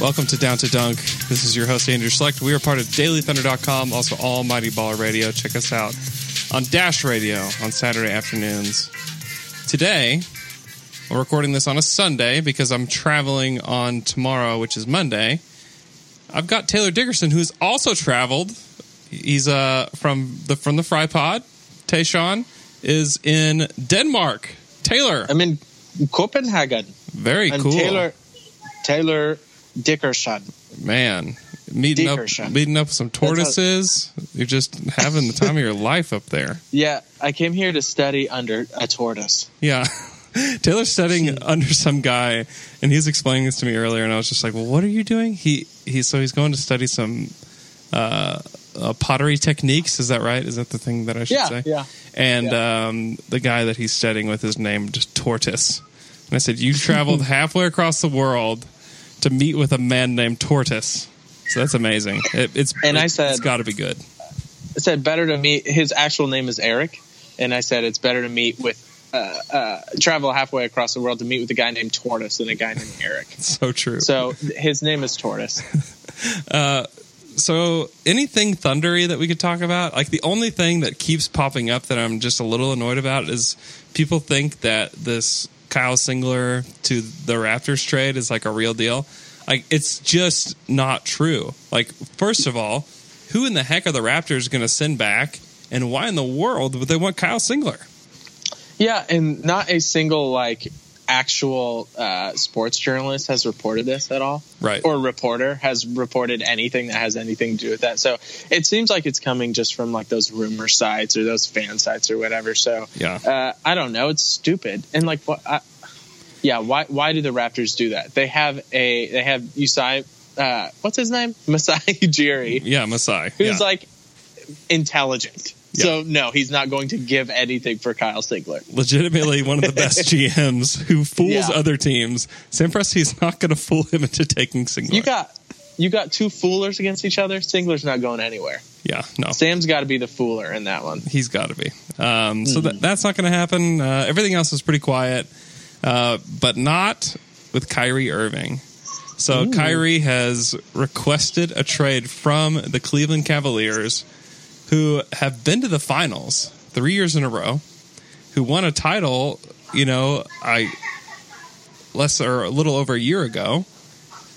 Welcome to Down to Dunk. This is your host, Andrew Schlecht. We are part of dailythunder.com, also Almighty Baller Radio. Check us out on Dash Radio on Saturday afternoons. Today, we're recording this on a Sunday because I'm traveling on tomorrow, which is Monday. I've got Taylor Dickerson, who's also traveled. He's uh, from the from the Fry Pod. Tayshawn is in Denmark. Taylor, I'm in Copenhagen. very I'm cool. Taylor Taylor Dickerson. Man, meeting up, meeting up with some tortoises. You're just having the time of your life up there. Yeah, I came here to study under a tortoise. Yeah. Taylor's studying under some guy, and he's explaining this to me earlier, and I was just like, "Well, what are you doing?" He he. So he's going to study some uh, uh, pottery techniques. Is that right? Is that the thing that I should Yeah, say? yeah. And um, the guy that he's studying with is named Tortoise. And I said, "You traveled halfway across the world to meet with a man named Tortoise." So that's amazing. It, it's And I said- it's got to be good. I said better to meet. His actual name is Eric, and I said it's better to meet with. Uh, uh, travel halfway across the world to meet with a guy named Tortoise than a guy named Eric. So true. So his name is Tortoise. So, anything thundery that we could talk about? Like the only thing that keeps popping up that I'm just a little annoyed about is people think that this Kyle Singler to the Raptors trade is like a real deal. Like it's just not true. Like first of all, who in the heck are the Raptors going to send back, and why in the world would they want Kyle Singler? Yeah, and not a single like actual uh, sports journalist has reported this at all. Right. Or reporter has reported anything that has anything to do with that. So it seems like it's coming just from like those rumor sites or those fan sites or whatever. So Yeah. uh, I don't know. It's stupid. And like what? I, yeah. Why? Why do the Raptors do that? They have a. They have Usai. Uh, what's his name? Masai Ujiri, Yeah, Masai. who's yeah. like intelligent. So no, he's not going to give anything for Kyle Singler. legitimately one of the best GMs who fools Yeah. other teams. Sam Presti's not going to fool him into taking Singler. You got you got two foolers against each other. Singler's not going anywhere. yeah, no. Sam's got to be the fooler in that one. He's got to be. Um, so that, that's not going to happen. Uh, everything else is pretty quiet, uh, but not with Kyrie Irving. So Kyrie has requested a trade from the Cleveland Cavaliers, who have been to the finals three years in a row, who won a title. You know, I less or a little over a year ago.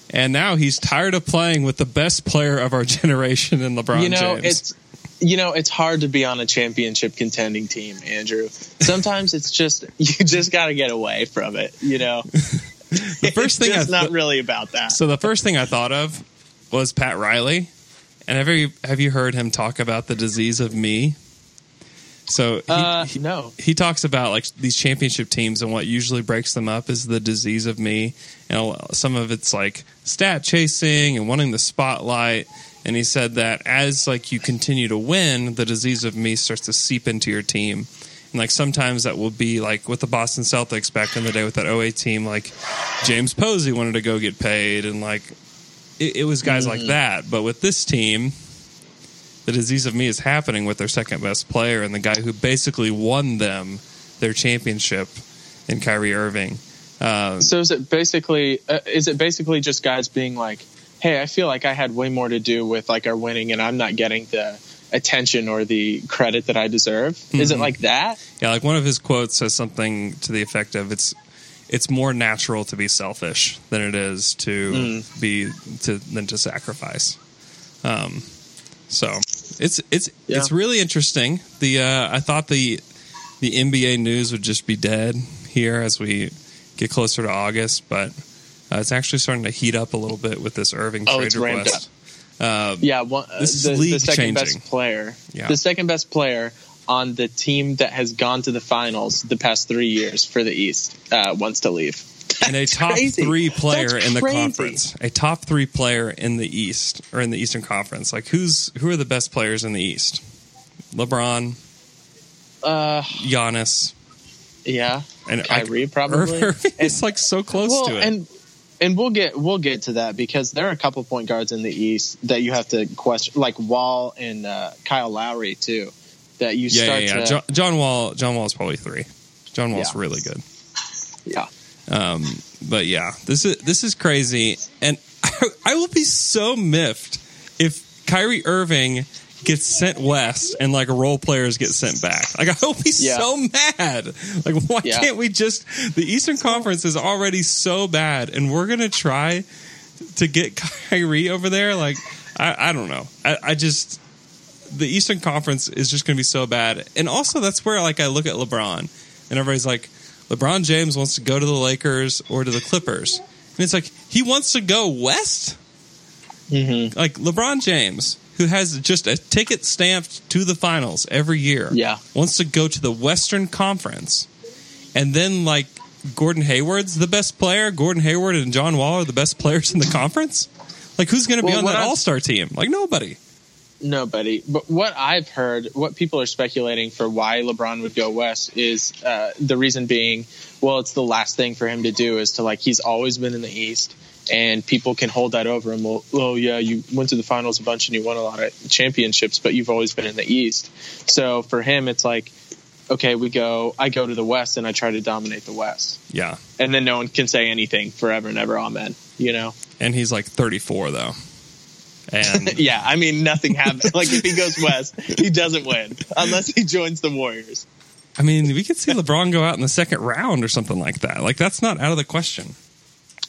And now he's tired of playing with the best player of our generation in LeBron you know, James. it's you know, it's hard to be on a championship contending team, Andrew. Sometimes it's just you just got to get away from it. You know, the first thing I it's not th- really about that. So the first thing I thought of was Pat Riley. And have you have you heard him talk about the disease of me? So he, Uh, he, no. he talks about like these championship teams and what usually breaks them up is the disease of me. And some of it's like stat chasing and wanting the spotlight. And he said that as like you continue to win, the disease of me starts to seep into your team. And like sometimes that will be like with the Boston Celtics back in the day with that 08 team, like James Posey wanted to go get paid, and like it, it was guys like that. But with this team, the disease of me is happening with their second best player and the guy who basically won them their championship in Kyrie Irving. Uh, So is it basically uh, is it basically just guys being like, "Hey, I feel like I had way more to do with like our winning, and I'm not getting the attention or the credit that I deserve." Is it like that? yeah, like one of his quotes says something to the effect of "It's it's more natural to be selfish than it is to be to than to sacrifice." Um, so it's it's Yeah. it's really interesting. The uh, I thought the the NBA news would just be dead here as we get closer to August, but uh, it's actually starting to heat up a little bit with this Irving Oh, trade it's request. Um, Yeah, one, uh, This is the, the second changing. best player. Yeah. The second best player on the team that has gone to the finals the past three years for the East uh, wants to leave. and a top crazy. three player That's in the crazy. conference. A top three player in the East or in the Eastern Conference. Like who's who are the best players in the East? LeBron, Uh, Giannis, yeah, and Kyrie probably. Irving is like so close well, to it. and and we'll get we'll get to that because there are a couple point guards in the East that you have to question, like Wall and uh, Kyle Lowry too. That you yeah, start yeah, yeah. to John, John Wall. John Wall is probably three. John Wall's Yeah. really good. yeah. Um, but yeah, this is this is crazy, and I, I will be so miffed if Kyrie Irving gets sent west and like role players get sent back. Like I will be Yeah. so mad. Like why Yeah. can't we just? The Eastern Conference is already so bad, and we're gonna try to get Kyrie over there. Like I, I don't know. I, I just the Eastern Conference is just going to be so bad. And also, that's where like I look at LeBron, and everybody's like, LeBron James wants to go to the Lakers or to the Clippers, and it's like he wants to go west. Mm-hmm. Like LeBron James, who has just a ticket stamped to the finals every year, Yeah. wants to go to the Western Conference, and then like Gordon Hayward's the best player. Gordon Hayward and John Wall are the best players in the conference. Like who's going to be on that All Star team? Like nobody. Nobody. But what I've heard, what people are speculating for why LeBron would go west is uh, the reason being, well, it's the last thing for him to do is to like he's always been in the East, and people can hold that over him. Well, oh yeah, you went to the finals a bunch and you won a lot of championships, but you've always been in the East. So for him, it's like, okay, we go. I go to the West and I try to dominate the West, Yeah. and then no one can say anything forever and ever. Amen. You know. and he's like 34 though. And Yeah, I mean, nothing happens. like if he goes west, he doesn't win unless he joins the Warriors. I mean, we could see LeBron go out in the second round or something like that. Like that's not out of the question.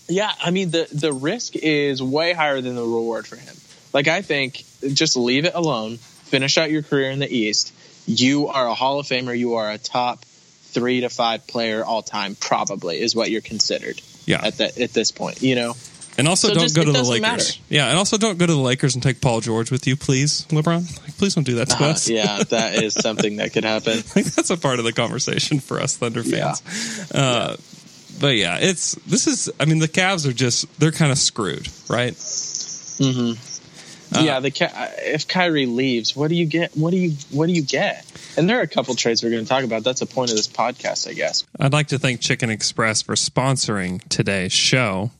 Yeah, I mean the the risk is way higher than the reward for him. Like I think just leave it alone, finish out your career in the East. You are a Hall of Famer. You are a top three to five player all time, probably is what you're considered Yeah. at that at this point. You know, And also So don't just- go to the Lakers. matter. Yeah, and also don't go to the Lakers and take Paul George with you, please, LeBron. Like, please don't do that to Uh, us. yeah, that is something that could happen. Like, that's a part of the conversation for us Thunder Yeah. fans. Uh, But yeah, it's this is. I mean, the Cavs are just they're kind of screwed, right? Mm-hmm. Yeah, the if Kyrie leaves, what do you get? What do you what do you get? And there are a couple trades we're going to talk about. That's the point of this podcast, I guess. I'd like to thank Chicken Express for sponsoring today's show.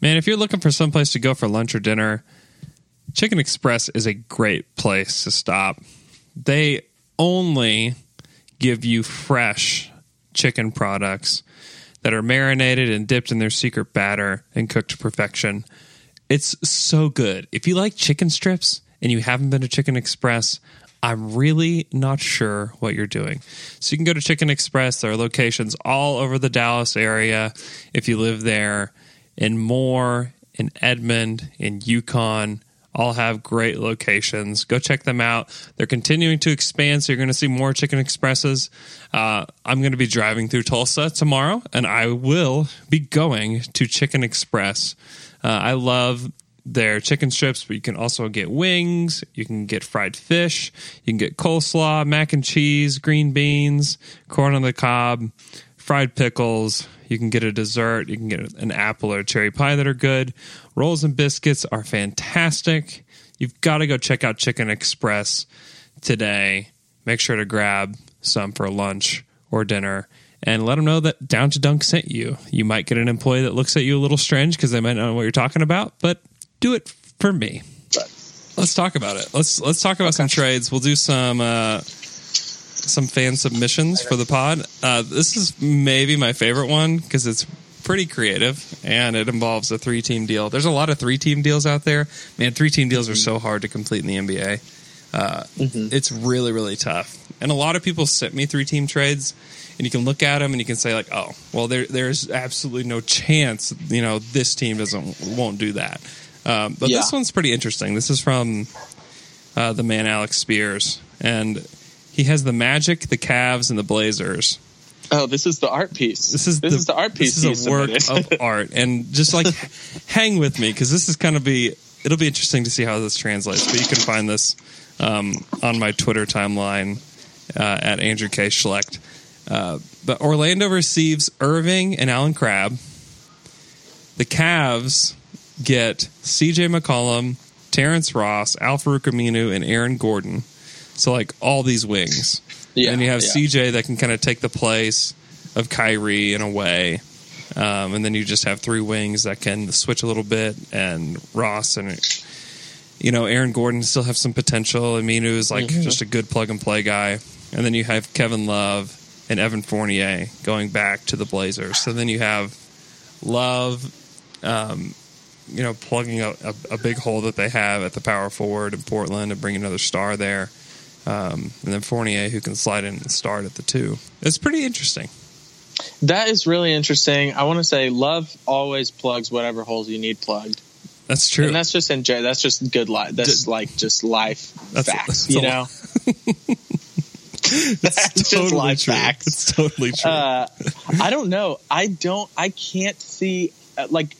Man, if you're looking for someplace to go for lunch or dinner, Chicken Express is a great place to stop. They only give you fresh chicken products that are marinated and dipped in their secret batter and cooked to perfection. It's so good. If you like chicken strips and you haven't been to Chicken Express, I'm really not sure what you're doing. So you can go to Chicken Express. There are locations all over the Dallas area if you live there, in Moore, in Edmond, in Yukon. All have great locations. Go check them out. They're continuing to expand, so you're going to see more Chicken Expresses. Uh, I'm going to be driving through Tulsa tomorrow, and I will be going to Chicken Express. Uh, I love their chicken strips, but you can also get wings. You can get fried fish. You can get coleslaw, mac and cheese, green beans, corn on the cob, fried pickles. You can get a dessert. You can get an apple or cherry pie that are good. Rolls and biscuits are fantastic. You've got to go check out Chicken Express today. Make sure to grab some for lunch or dinner and let them know that Down to Dunk sent you. You might get an employee that looks at you a little strange because they might not know what you're talking about, but do it for me. Let's talk about it. Let's let's talk about some trades. We'll do some uh, some fan submissions for the pod. Uh, this is maybe my favorite one because it's pretty creative and it involves a three team deal. There's a lot of three team deals out there. Man, three team deals are so hard to complete in the NBA. Uh, It's really really tough, and a lot of people sent me three team trades. And you can look at them and you can say like, oh, well, there there's absolutely no chance, you know, this team doesn't won't do that. Um, but Yeah. this one's pretty interesting. This is from uh, the man Alex Spears, and he has the Magic, the Cavs, and the Blazers. Oh, this is the art piece. This is this the, is the art piece. This is a work of art, and just like hang with me because this is kind of be. It'll be interesting to see how this translates. But you can find this um, on my Twitter timeline uh, at Andrew K. Schlecht. Uh, but Orlando receives Irving and Allen Crabbe. The Cavs get CJ McCollum, Terrence Ross, Al-Farouq Aminu, and Aaron Gordon. So, like, all these wings. Yeah, and you have yeah. CJ that can kind of take the place of Kyrie in a way. Um, and then you just have three wings that can switch a little bit, and Ross and you know Aaron Gordon still have some potential. Aminu is like Mm-hmm. just a good plug and play guy, and then you have Kevin Love and Evan Fournier going back to the Blazers. So then you have Love, um, you know, plugging a, a, a big hole that they have at the power forward in Portland and bring another star there. Um, and then Fournier, who can slide in and start at the two. It's pretty interesting. That is really interesting. I want to say Love always plugs whatever holes you need plugged. That's true. And that's just in that's just good life. That's D- like just life That's- facts, that's you know. that's just life true. facts. It's totally true. Uh, I don't know. I don't. I can't see uh, like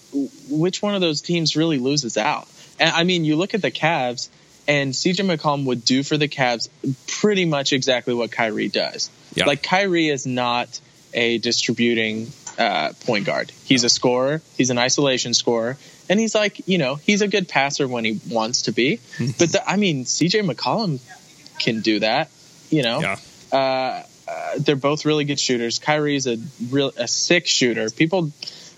which one of those teams really loses out. And I mean, you look at the Cavs, and CJ McCollum would do for the Cavs pretty much exactly what Kyrie does. Yeah. Like Kyrie is not a distributing uh, point guard. He's a scorer. He's an isolation scorer, and he's like you know he's a good passer when he wants to be. but the, I mean, CJ McCollum can do that. You know yeah. uh, uh, they're both really good shooters. Kyrie's a real a sick shooter. People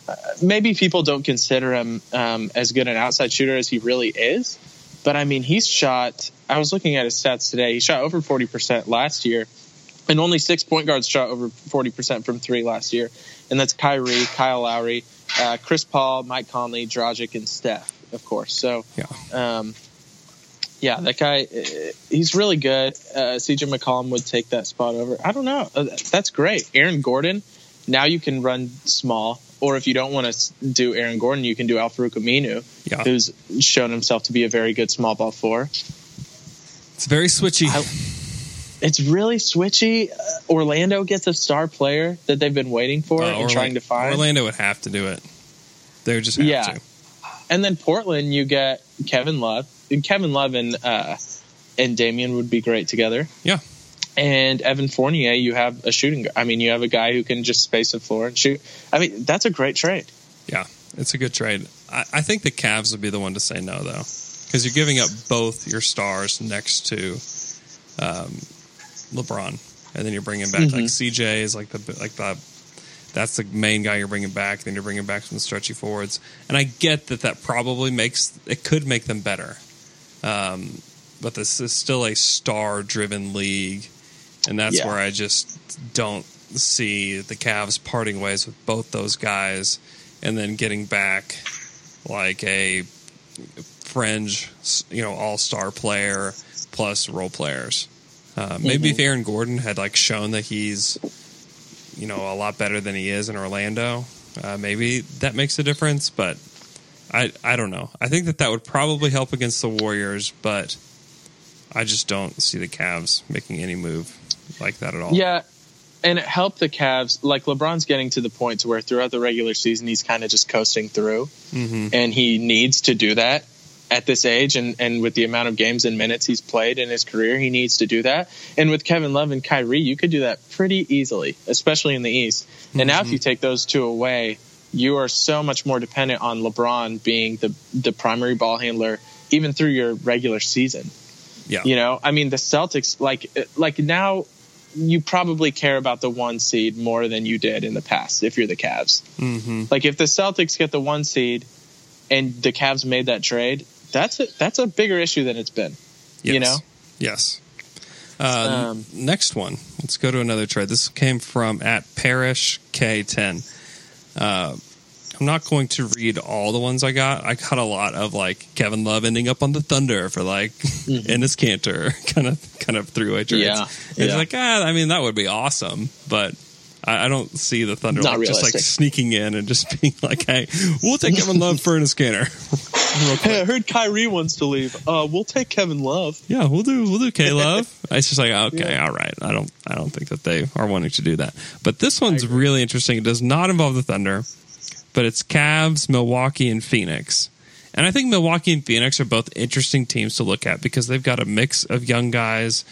uh, maybe people don't consider him um, as good an outside shooter as he really is, but I mean he's shot. I was looking at his stats today. He shot over forty percent last year, and only six point guards shot over forty percent from three last year, and that's Kyrie, Kyle Lowry, uh, Chris Paul, Mike Conley, Dragic, and Steph, of course. So Yeah. um, yeah, that guy, uh, he's really good. Uh, CJ McCollum would take that spot over. I don't know. Uh, that's great. Aaron Gordon, now you can run small. Or if you don't want to do Aaron Gordon, you can do Al-Farouq Aminu, Yeah. who's shown himself to be a very good small ball four. It's very switchy. It's really switchy. Uh, Orlando gets a star player that they've been waiting for Uh, and Orla- trying to find. Orlando would have to do it. They would just have Yeah. to. And then Portland, you get Kevin Love. Kevin Love and uh, and Damian would be great together. Yeah. And Evan Fournier, you have a shooting. I mean, you have a guy who can just space the floor and shoot. I mean, that's a great trade. Yeah. It's a good trade. I, I think the Cavs would be the one to say no, though, because you're giving up both your stars next to um, LeBron, and then you're bringing back like CJ is like the like the that's the main guy you're bringing back. Then you're bringing back some stretchy forwards, and I get that that probably makes it could make them better. Um, but this is still a star-driven league, and that's Yeah. where I just don't see the Cavs parting ways with both those guys, and then getting back like a fringe, you know, all-star player plus role players. Uh, maybe if Aaron Gordon had like shown that he's, you know, a lot better than he is in Orlando, uh, maybe that makes a difference. But I, I don't know. I think that that would probably help against the Warriors, but I just don't see the Cavs making any move like that at all. Yeah, and it helped the Cavs. Like LeBron's getting to the point to where throughout the regular season he's kind of just coasting through, Mhm. and he needs to do that at this age and and with the amount of games and minutes he's played in his career, he needs to do that. And with Kevin Love and Kyrie, you could do that pretty easily, especially in the East. And now if you take those two away, you are so much more dependent on LeBron being the the primary ball handler even through your regular season. Yeah. You know, I mean, the Celtics, like, like now, you probably care about the one seed more than you did in the past if you're the Cavs. hmm Like, if the Celtics get the one seed and the Cavs made that trade, that's a that's a bigger issue than it's been. Yes. You know? Yes. Uh, Um, next one. Let's go to another trade. This came from at Parish K10. Uh, I'm not going to read all the ones I got. I got a lot of like Kevin Love ending up on the Thunder for like Enes Kanter kind of kind of throwaway trades. Mm-hmm. Yeah, It's yeah. like ah, I mean that would be awesome, but I, I don't see the Thunder like, just like sneaking in and just being like, "Hey, we'll take Kevin Love for Enes Kanter." Hey, I heard Kyrie wants to leave. Uh, we'll take Kevin Love. Yeah, we'll do we'll do K Love. it's just like okay, all right. I don't I don't think that they are wanting to do that. But this one's really interesting. It does not involve the Thunder, but it's Cavs, Milwaukee, and Phoenix. And I think Milwaukee and Phoenix are both interesting teams to look at because they've got a mix of young guys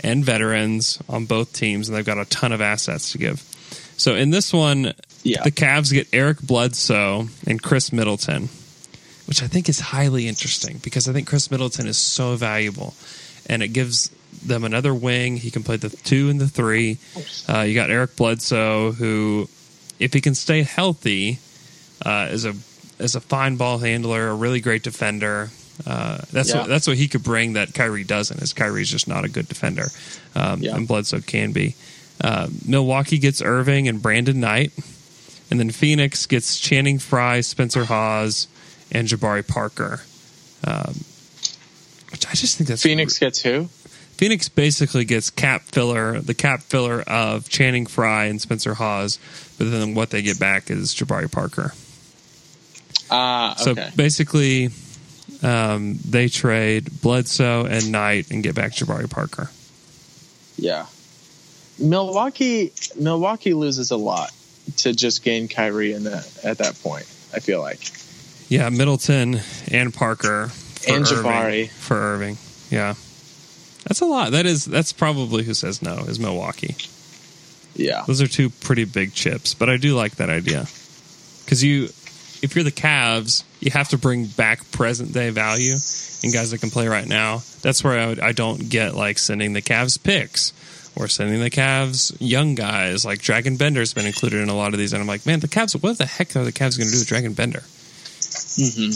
and veterans on both teams, and they've got a ton of assets to give. So in this one, Yeah. the Cavs get Eric Bledsoe and Khris Middleton, which I think is highly interesting because I think Khris Middleton is so valuable, and it gives them another wing. He can play the two and the three. Uh, you got Eric Bledsoe, who, if he can stay healthy, uh, is a is a fine ball handler, a really great defender. Uh, that's Yeah. what that's what he could bring that Kyrie doesn't. Is Kyrie's just not a good defender, um, Yeah. and Bledsoe can be. Uh, Milwaukee gets Irving and Brandon Knight, and then Phoenix gets Channing Frye, Spencer Hawes, and Jabari Parker. Um, which I just think that's Phoenix gets who? Phoenix basically gets cap filler, the cap filler of Channing Frye and Spencer Hawes, but then what they get back is Jabari Parker. Ah, So okay. basically, um, they trade Bledsoe and Knight and get back Jabari Parker. Yeah. Milwaukee Milwaukee loses a lot to just gain Kyrie in that at that point. I feel like. Yeah, Middleton and Parker for And Irving, Jabari. for Irving. Yeah, that's a lot. That is that's probably who says no is Milwaukee. Yeah. Those are two pretty big chips, but I do like that idea because you, if you're the Cavs, you have to bring back present day value and guys that can play right now. That's where I, would, I don't get like sending the Cavs picks or sending the Cavs young guys. Like Dragan Bender's been included in a lot of these, and I'm like, man, the Cavs. What the heck are the Cavs going to do with Dragan Bender? Hmm.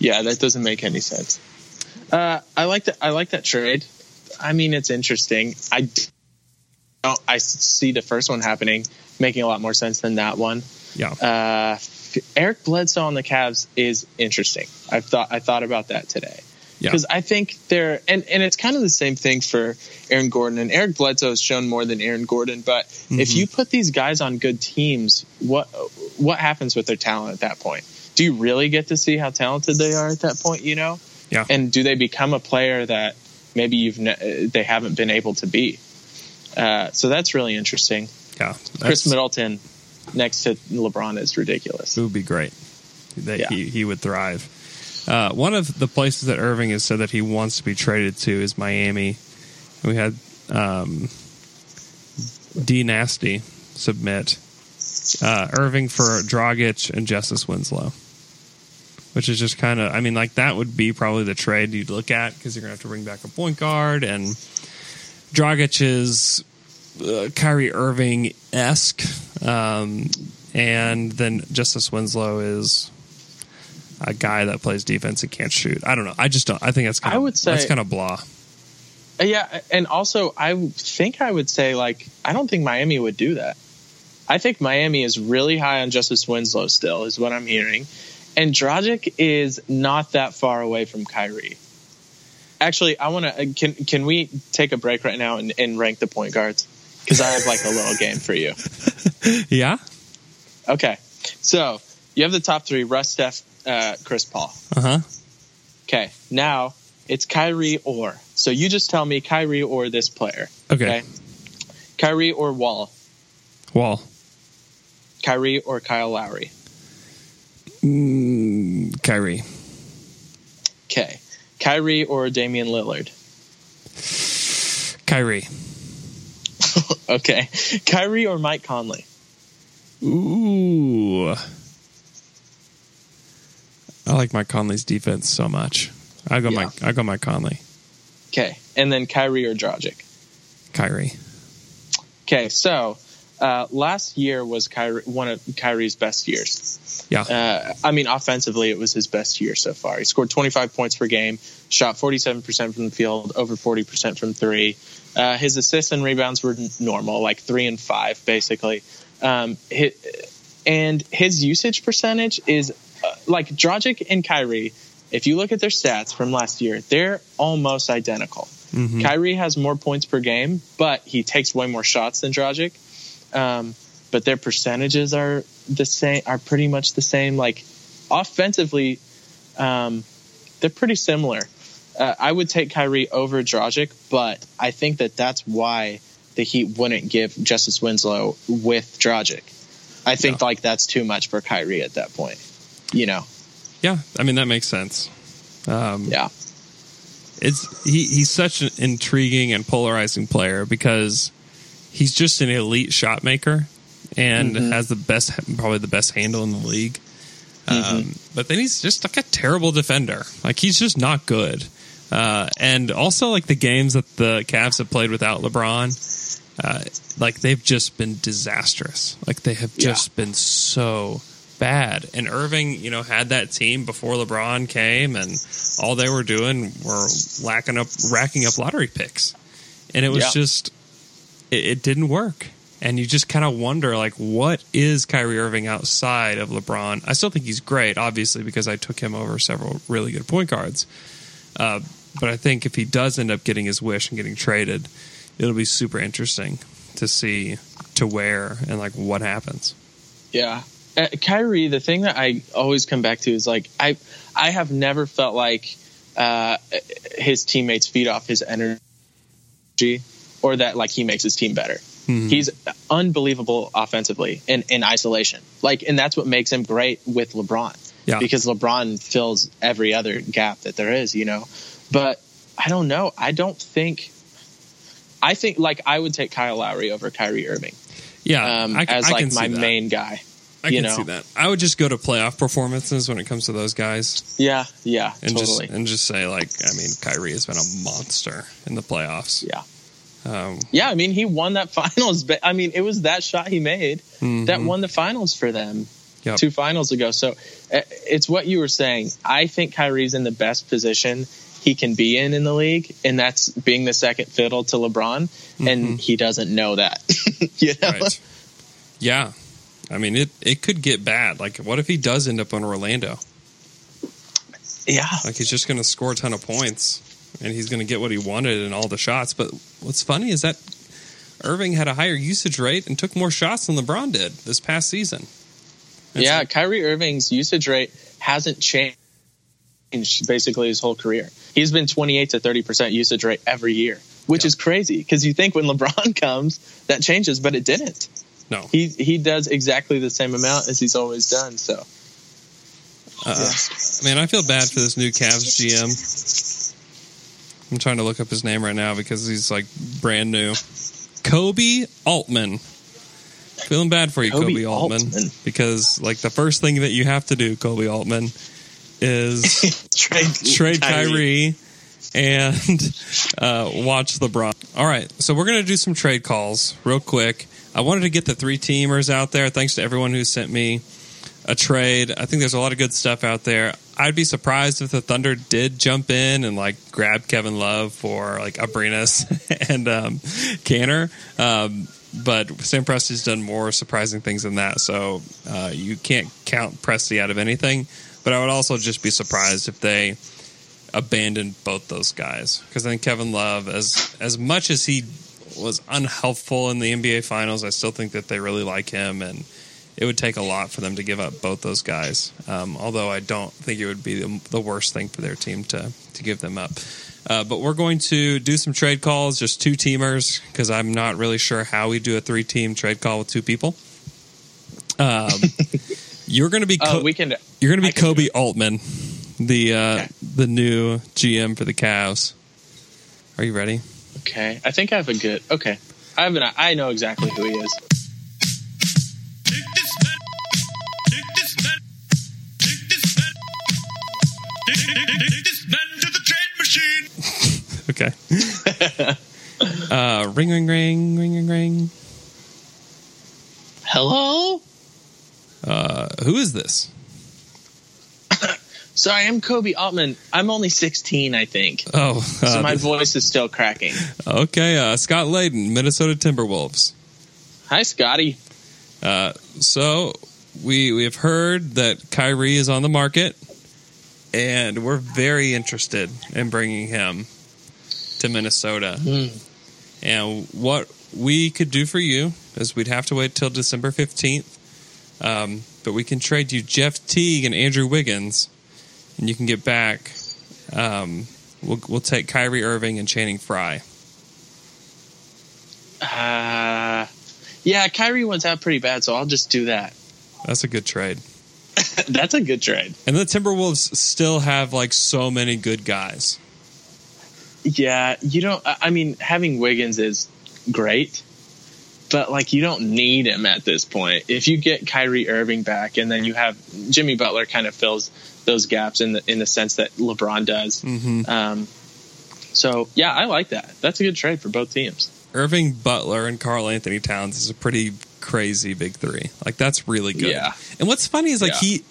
Yeah, that doesn't make any sense. Uh, I like that. I like that trade. I mean, it's interesting. I don't. I see the first one happening, making a lot more sense than that one. Yeah, Uh, Eric Bledsoe on the Cavs is interesting. I thought I thought about that today yeah, because I think they're and and it's kind of the same thing for Aaron Gordon and Eric Bledsoe has shown more than Aaron Gordon. But if you put these guys on good teams, what what happens with their talent at that point? Do you really get to see how talented they are at that point? You know, yeah. and do they become a player that maybe you've ne- they haven't been able to be? Uh, so that's really interesting. yeah. Khris Middleton next to LeBron is ridiculous. It would be great. That Yeah. he, he would thrive. Uh, one of the places that Irving has said that he wants to be traded to is Miami. We had um, D Nasty submit uh, Irving for Dragic and Justice Winslow, which is just kind of, I mean, like that would be probably the trade you'd look at because you're going to have to bring back a point guard and Dragic is uh, Kyrie Irving esque, um, and then Justice Winslow is a guy that plays defense and can't shoot. I don't know. I just don't. I think that's kind I of would say- that's kind of blah. Uh, Yeah, and also I think I would say like I don't think Miami would do that. I think Miami is really high on Justice Winslow still, is what I'm hearing, and Dragic is not that far away from Kyrie. Actually, I want to. Can can we take a break right now and, and rank the point guards? Because I have like a little game for you. Yeah. Okay, so you have the top three: Russ, Steph, uh, Chris Paul. Uh huh. Okay, now it's Kyrie or. So you just tell me Kyrie or this player. Okay. Kyrie or Wall. Wall. Kyrie or Kyle Lowry. Mm, Kyrie. Okay. Kyrie or Damian Lillard. Kyrie. Okay. Kyrie or Mike Conley. Ooh. I like Mike Conley's defense so much. I go Yeah. my I go Mike Conley. Okay. And then Kyrie or Dragic. Kyrie. Okay. So uh, last year was Kyrie, one of Kyrie's best years. Yeah. Uh, I mean, offensively, it was his best year so far. He scored 25 points per game, shot 47% from the field, over 40% from three. Uh, his assists and rebounds were normal, like three and five, basically. Um, hi and his usage percentage is uh, like Dragic and Kyrie. If you look at their stats from last year, they're almost identical. Mhm. Kyrie has more points per game, but he takes way more shots than Dragic. Um, but their percentages are the same, are pretty much the same. Like offensively, um, they're pretty similar. Uh, I would take Kyrie over Dragic, but I think that that's why the Heat wouldn't give Justice Winslow with Dragic. I think like that's too much for Kyrie at that point. You know, Yeah. I mean that makes sense. Um, yeah. it's he he's such an intriguing and polarizing player because he's just an elite shot maker and has the best probably the best handle in the league. Um, but then he's just like a terrible defender. Like he's just not good. Uh, and also like the games that the Cavs have played without LeBron, uh, like they've just been disastrous. Like they have just been so bad. And Irving, you know, had that team before LeBron came, and all they were doing were lacking up, racking up lottery picks, and it was Yeah. just, it, it didn't work. And you just kind of wonder, like, what is Kyrie Irving outside of LeBron? I still think he's great, obviously, because I took him over several really good point guards. Uh, but I think if he does end up getting his wish and getting traded, it'll be super interesting to see to where and like what happens. Yeah. Uh, Kyrie, the thing that I always come back to is like I I have never felt like uh, his teammates feed off his energy or that like he makes his team better. He's unbelievable offensively in, in isolation. Like and that's what makes him great with LeBron. Yeah. Because LeBron fills every other gap that there is, you know. But I don't know. I don't think I think like I would take Kyle Lowry over Kyrie Irving Yeah, um, I, as I like my that. main guy. I can know. see that. I would just go to playoff performances when it comes to those guys, Yeah, yeah, and totally. just and just say like, I mean, Kyrie has been a monster in the playoffs. yeah. Um, Yeah, I mean, he won that finals. But I mean, it was that shot he made that won the finals for them Yep. two finals ago. So uh, it's what you were saying. I think Kyrie's in the best position he can be in in the league, and that's being the second fiddle to LeBron, and he doesn't know that. you know, right. Yeah, I mean it. It could get bad. Like, what if he does end up on Orlando? yeah, Like, he's just going to score a ton of points, and he's going to get what he wanted in all the shots. But what's funny is that Irving had a higher usage rate and took more shots than LeBron did this past season. Yeah. Kyrie Irving's usage rate hasn't changed basically his whole career. He's been 28 to 30 percent usage rate every year, which Yeah. is crazy because you think when LeBron comes that changes, but it didn't. no. He he does exactly the same amount as he's always done. So Uh, Man, I feel bad for this new Cavs GM. I'm trying to look up his name right now because he's like brand new. Koby Altman. Feeling bad for you, Koby, Koby Altman, Altman. because like the first thing that you have to do, Koby Altman, is trade trade Kyrie and uh, watch LeBron. All right, so we're gonna do some trade calls real quick. I wanted to get the three teamers out there. Thanks to everyone who sent me a trade. I think there's a lot of good stuff out there. I'd be surprised if the Thunder did jump in and like grab Kevin Love for like Abrines and um, Kanter. Um, but Sam Presti's done more surprising things than that, so uh, you can't count Presti out of anything. But I would also just be surprised if they abandoned both those guys because I think Kevin Love, as as much as he was unhelpful in the NBA Finals, I still think that they really like him, and it would take a lot for them to give up both those guys. Um, although I don't think it would be the, the worst thing for their team to to give them up. Uh, but we're going to do some trade calls, just two teamers, because I'm not really sure how we do a three team trade call with two people. Um, you're going to be Oh, co- we can. you're going to be Koby Altman, the uh, Okay. the new GM for the Cavs. Are you ready? Okay, I think I have a good. Okay, I have an. I know exactly who he is. Take, this man to the trade machine. Okay. uh, ring, ring, ring, ring, ring, ring. Hello. Uh, who is this? Sorry, I'm Koby Altman. I'm only 16, I think. Oh, So uh, my this- voice is still cracking. okay. Uh, Scott Layden, Minnesota Timberwolves. Hi, Scotty. Uh, so we we have heard that Kyrie is on the market, and we're very interested in bringing him to Minnesota. And what we could do for you is we'd have to wait till December fifteenth, um, but we can trade you Jeff Teague and Andrew Wiggins, and you can get back. Um, we'll we'll take Kyrie Irving and Channing Frye. Uh, yeah, Kyrie went out pretty bad, so I'll just do that. That's a good trade. That's a good trade. And the Timberwolves still have like so many good guys. Yeah, you don't. I mean, having Wiggins is great, but like you don't need him at this point. If you get Kyrie Irving back, and then you have Jimmy Butler, kind of fills those gaps in the in the sense that LeBron does. Mm-hmm. Um, so yeah, I like that. That's a good trade for both teams. Irving, Butler, and Karl-Anthony Towns is a pretty crazy big three. Like that's really good. Yeah. And what's funny is like Yeah. he,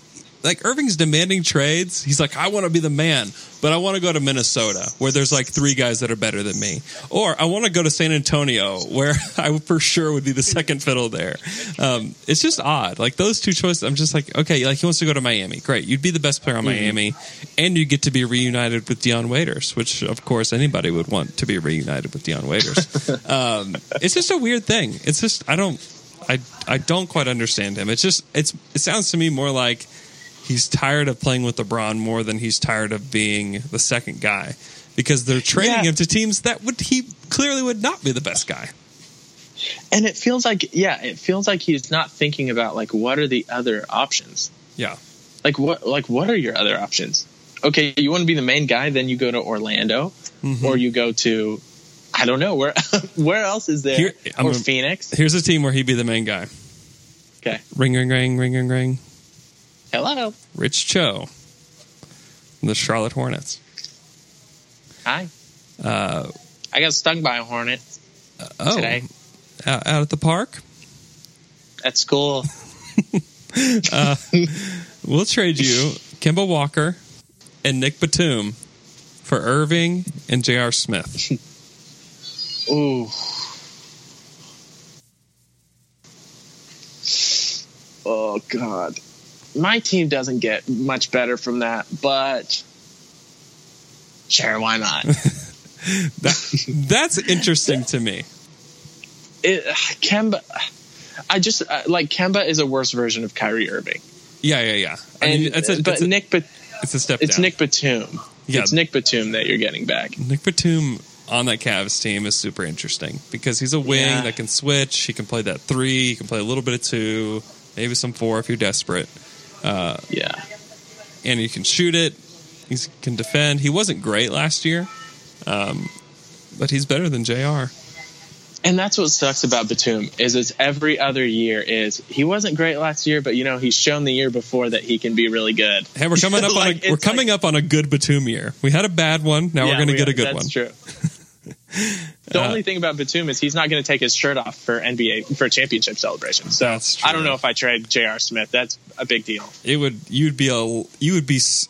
like Irving's demanding trades. He's like, I want to be the man, but I want to go to Minnesota where there's like three guys that are better than me, or I want to go to San Antonio where I for sure would be the second fiddle there. Um, it's just odd. Like those two choices. I'm just like, okay, like he wants to go to Miami. Great, you'd be the best player on Miami, and you get to be reunited with Dion Waiters, which of course anybody would want to be reunited with Dion Waiters. um, it's just a weird thing. It's just I don't. I, I don't quite understand him. It's just it's it sounds to me more like he's tired of playing with LeBron more than he's tired of being the second guy because they're trading Yeah. him to teams that would he clearly would not be the best guy. And it feels like yeah, it feels like he's not thinking about like what are the other options. Yeah. Like what like what are your other options? Okay, you want to be the main guy, then you go to Orlando, Mm-hmm. or you go to I don't know where where else is there Here- I'm or gonna- Phoenix. Here's a team where he'd be the main guy. Okay, Ring ring ring ring ring ring. hello, Rich Cho. The Charlotte Hornets. hi. Uh, I got stung by a hornet oh, today out, out at the park. at school. We'll trade you Kemba Walker and Nick Batum for Irving and J.R. Smith. Ooh. Oh God. My team doesn't get much better from that, but sure, why not? That, that's interesting to me. It, Kemba, I just uh, like Kemba is a worse version of Kyrie Irving, Yeah, yeah, yeah. I and mean, it's a, but it's a, Nick, but it's a step it's down. Nick Batum. Yeah. It's Nick Batum that you're getting back. Nick Batum on that Cavs team is super interesting because he's a wing Yeah. that can switch. He can play that three. He can play a little bit of two, maybe some four if you're desperate, Yeah, and he can shoot it. He can defend. He wasn't great last year, um, but he's better than J.R. and that's what sucks about Batum is it's every other year is he wasn't great last year, but you know he's shown the year before that he can be really good. Hey, we're coming up Like, on a, we're coming up on a good Batum year. We had a bad one. Now we're going to get a good That's one. true. the only thing about Batum is he's not going to take his shirt off for NBA for championship celebration. So I don't know if I trade J.R. Smith. That's a big deal. It would you'd be a you would be s-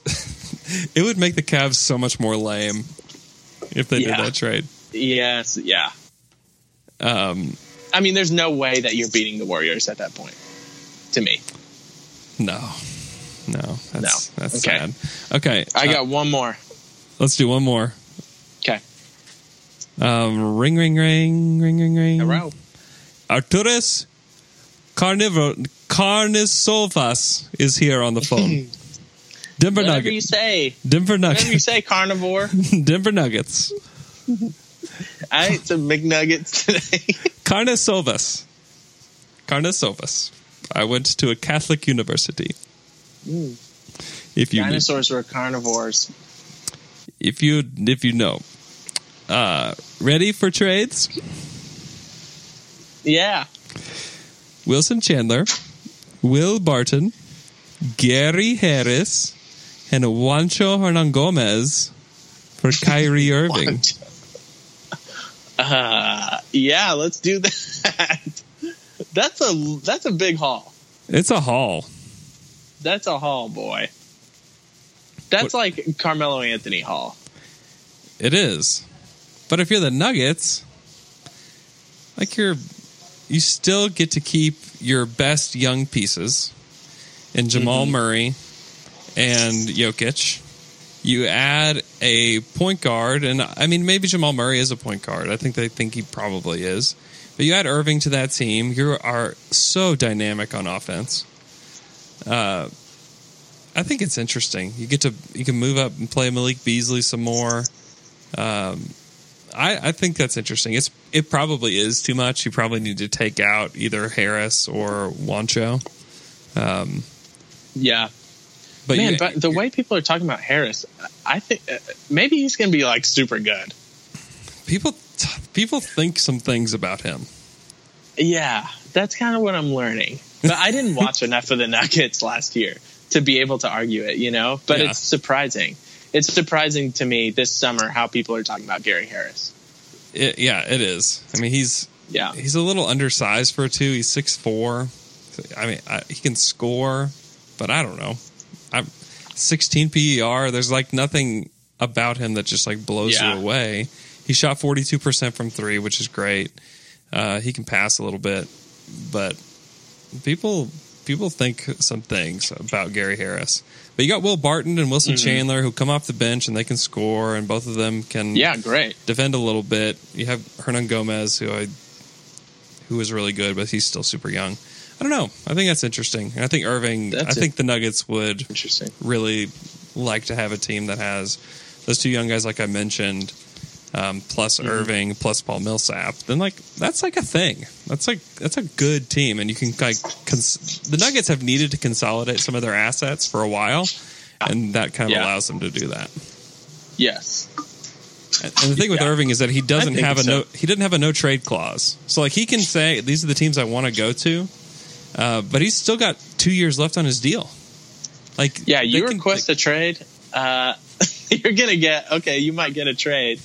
it would make the Cavs so much more lame if they Yeah. did that trade. Yes, yeah. Um, I mean, there's no way that you're beating the Warriors at that point. To me, no, no, that's No. that's Okay. sad. Okay, I uh, got one more. let's do one more. Okay, Um, ring, ring, ring, ring, ring, ring. Hello. Arturas Carnivo Karnisovas is here on the phone. Denver Whatever you say. Denver Nuggets. Whatever you say, carnivore. Denver Nuggets. I ate some McNuggets today. Karnisovas. Karnisovas. I went to a Catholic university. If you Dinosaurs were carnivores. if you if you know. Uh, ready for trades? Yeah. Wilson Chandler, Will Barton, Gary Harris, and Juancho Hernangomez for Kyrie Irving. Uh, yeah, let's do that. That's a that's a big haul. It's a haul. That's a haul, boy. That's What- like Carmelo Anthony haul. It is. But if you're the Nuggets, like you're you still get to keep your best young pieces in Jamal Murray and Jokic. You add a point guard, and I mean, maybe Jamal Murray is a point guard. I think they think he probably is. But you add Irving to that team. You are so dynamic on offense. Uh, I think it's interesting. You get to you can move up and play Malik Beasley some more. Um, I, I think that's interesting. It's it probably is too much. You probably need to take out either Harris or Juancho. Um, Yeah, but man. you, but the way people are talking about Harris, I think uh, maybe he's going to be like super good. people people think some things about him. Yeah, that's kind of what I'm learning. But I didn't watch enough of the Nuggets last year to be able to argue it, you know. But Yeah. it's surprising. It's surprising to me this summer how people are talking about Gary Harris. It, yeah, it is. I mean, he's Yeah, he's a little undersized for a two. He's six four. I mean, I, he can score, but I don't know. I'm 16 PER. There's like nothing about him that just like blows Yeah. you away. He shot 42 percent from three, which is great. Uh, he can pass a little bit, but people people think some things about Gary Harris. But you got Will Barton and Wilson mm-hmm. Chandler who come off the bench and they can score, and both of them can yeah, great. defend a little bit. You have Hernangomez, who I, who is really good, but he's still super young. I don't know. I think that's interesting, and I think Irving. That's I it. think the Nuggets would Interesting. really like to have a team that has those two young guys, like I mentioned, um, plus Mm-hmm. Irving, plus Paul Millsap. Then like that's like a thing. That's like that's a good team, and you can like cons- the Nuggets have needed to consolidate some of their assets for a while, and that kind of Yeah. allows them to do that. Yes. And the thing with Yeah. Irving is that he doesn't have a so. no he didn't have a no trade clause. So like he can say these are the teams I want to go to, uh, but he's still got two years left on his deal. Like Yeah, they you can- request a trade, uh, you're gonna get okay. You might get a trade,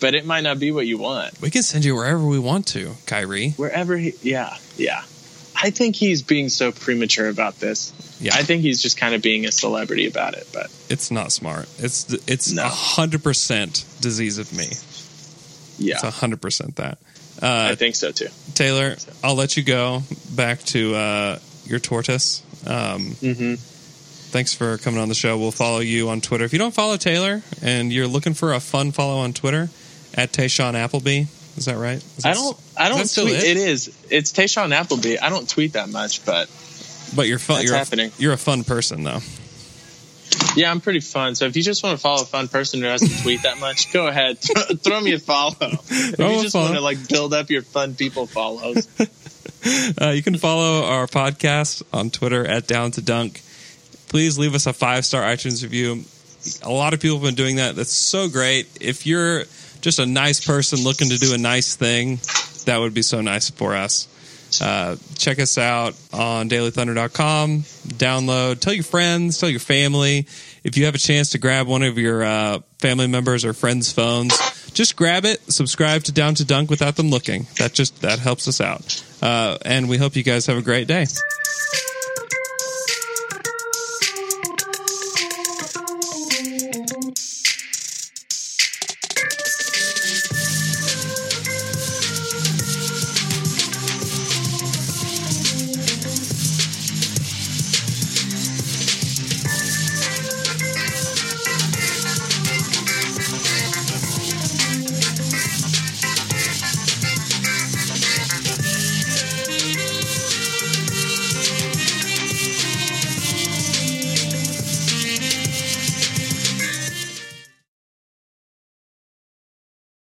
but it might not be what you want. we can send you wherever we want to, Kyrie. Wherever he, yeah, yeah. I think he's being so premature about this. Yeah, I think he's just kind of being a celebrity about it. But it's not smart. It's it's a hundred percent disease of me. yeah, It's a hundred percent that. I Uh, think so too. Taylor, I'll let you go back to uh, your tortoise. Um, hmm thanks for coming on the show. We'll follow you on Twitter. If you don't follow Taylor and you're looking for a fun follow on Twitter, at Tayshawn Appleby. Is that right? Is I don't. I don't tweet. it? It is. It's Tayshawn Appleby. I don't tweet that much, but But you're fun. You're happening. A, you're a fun person though. yeah, I'm pretty fun. So if you just want to follow a fun person who doesn't tweet that much, go ahead, throw me a follow. If Throw you just want to like build up your fun people follows, Uh, you can follow our podcast on Twitter at Down to Dunk. Please leave us a five star iTunes review. A lot of people have been doing that. That's so great. If you're just a nice person looking to do a nice thing, that would be so nice for us. Uh, check us out on dailythunder.com. Download, tell your friends, tell your family. If you have a chance to grab one of your uh, family members or friends' phones, just grab it, subscribe to Down to Dunk without them looking. That just that helps us out. Uh, and we hope you guys have a great day.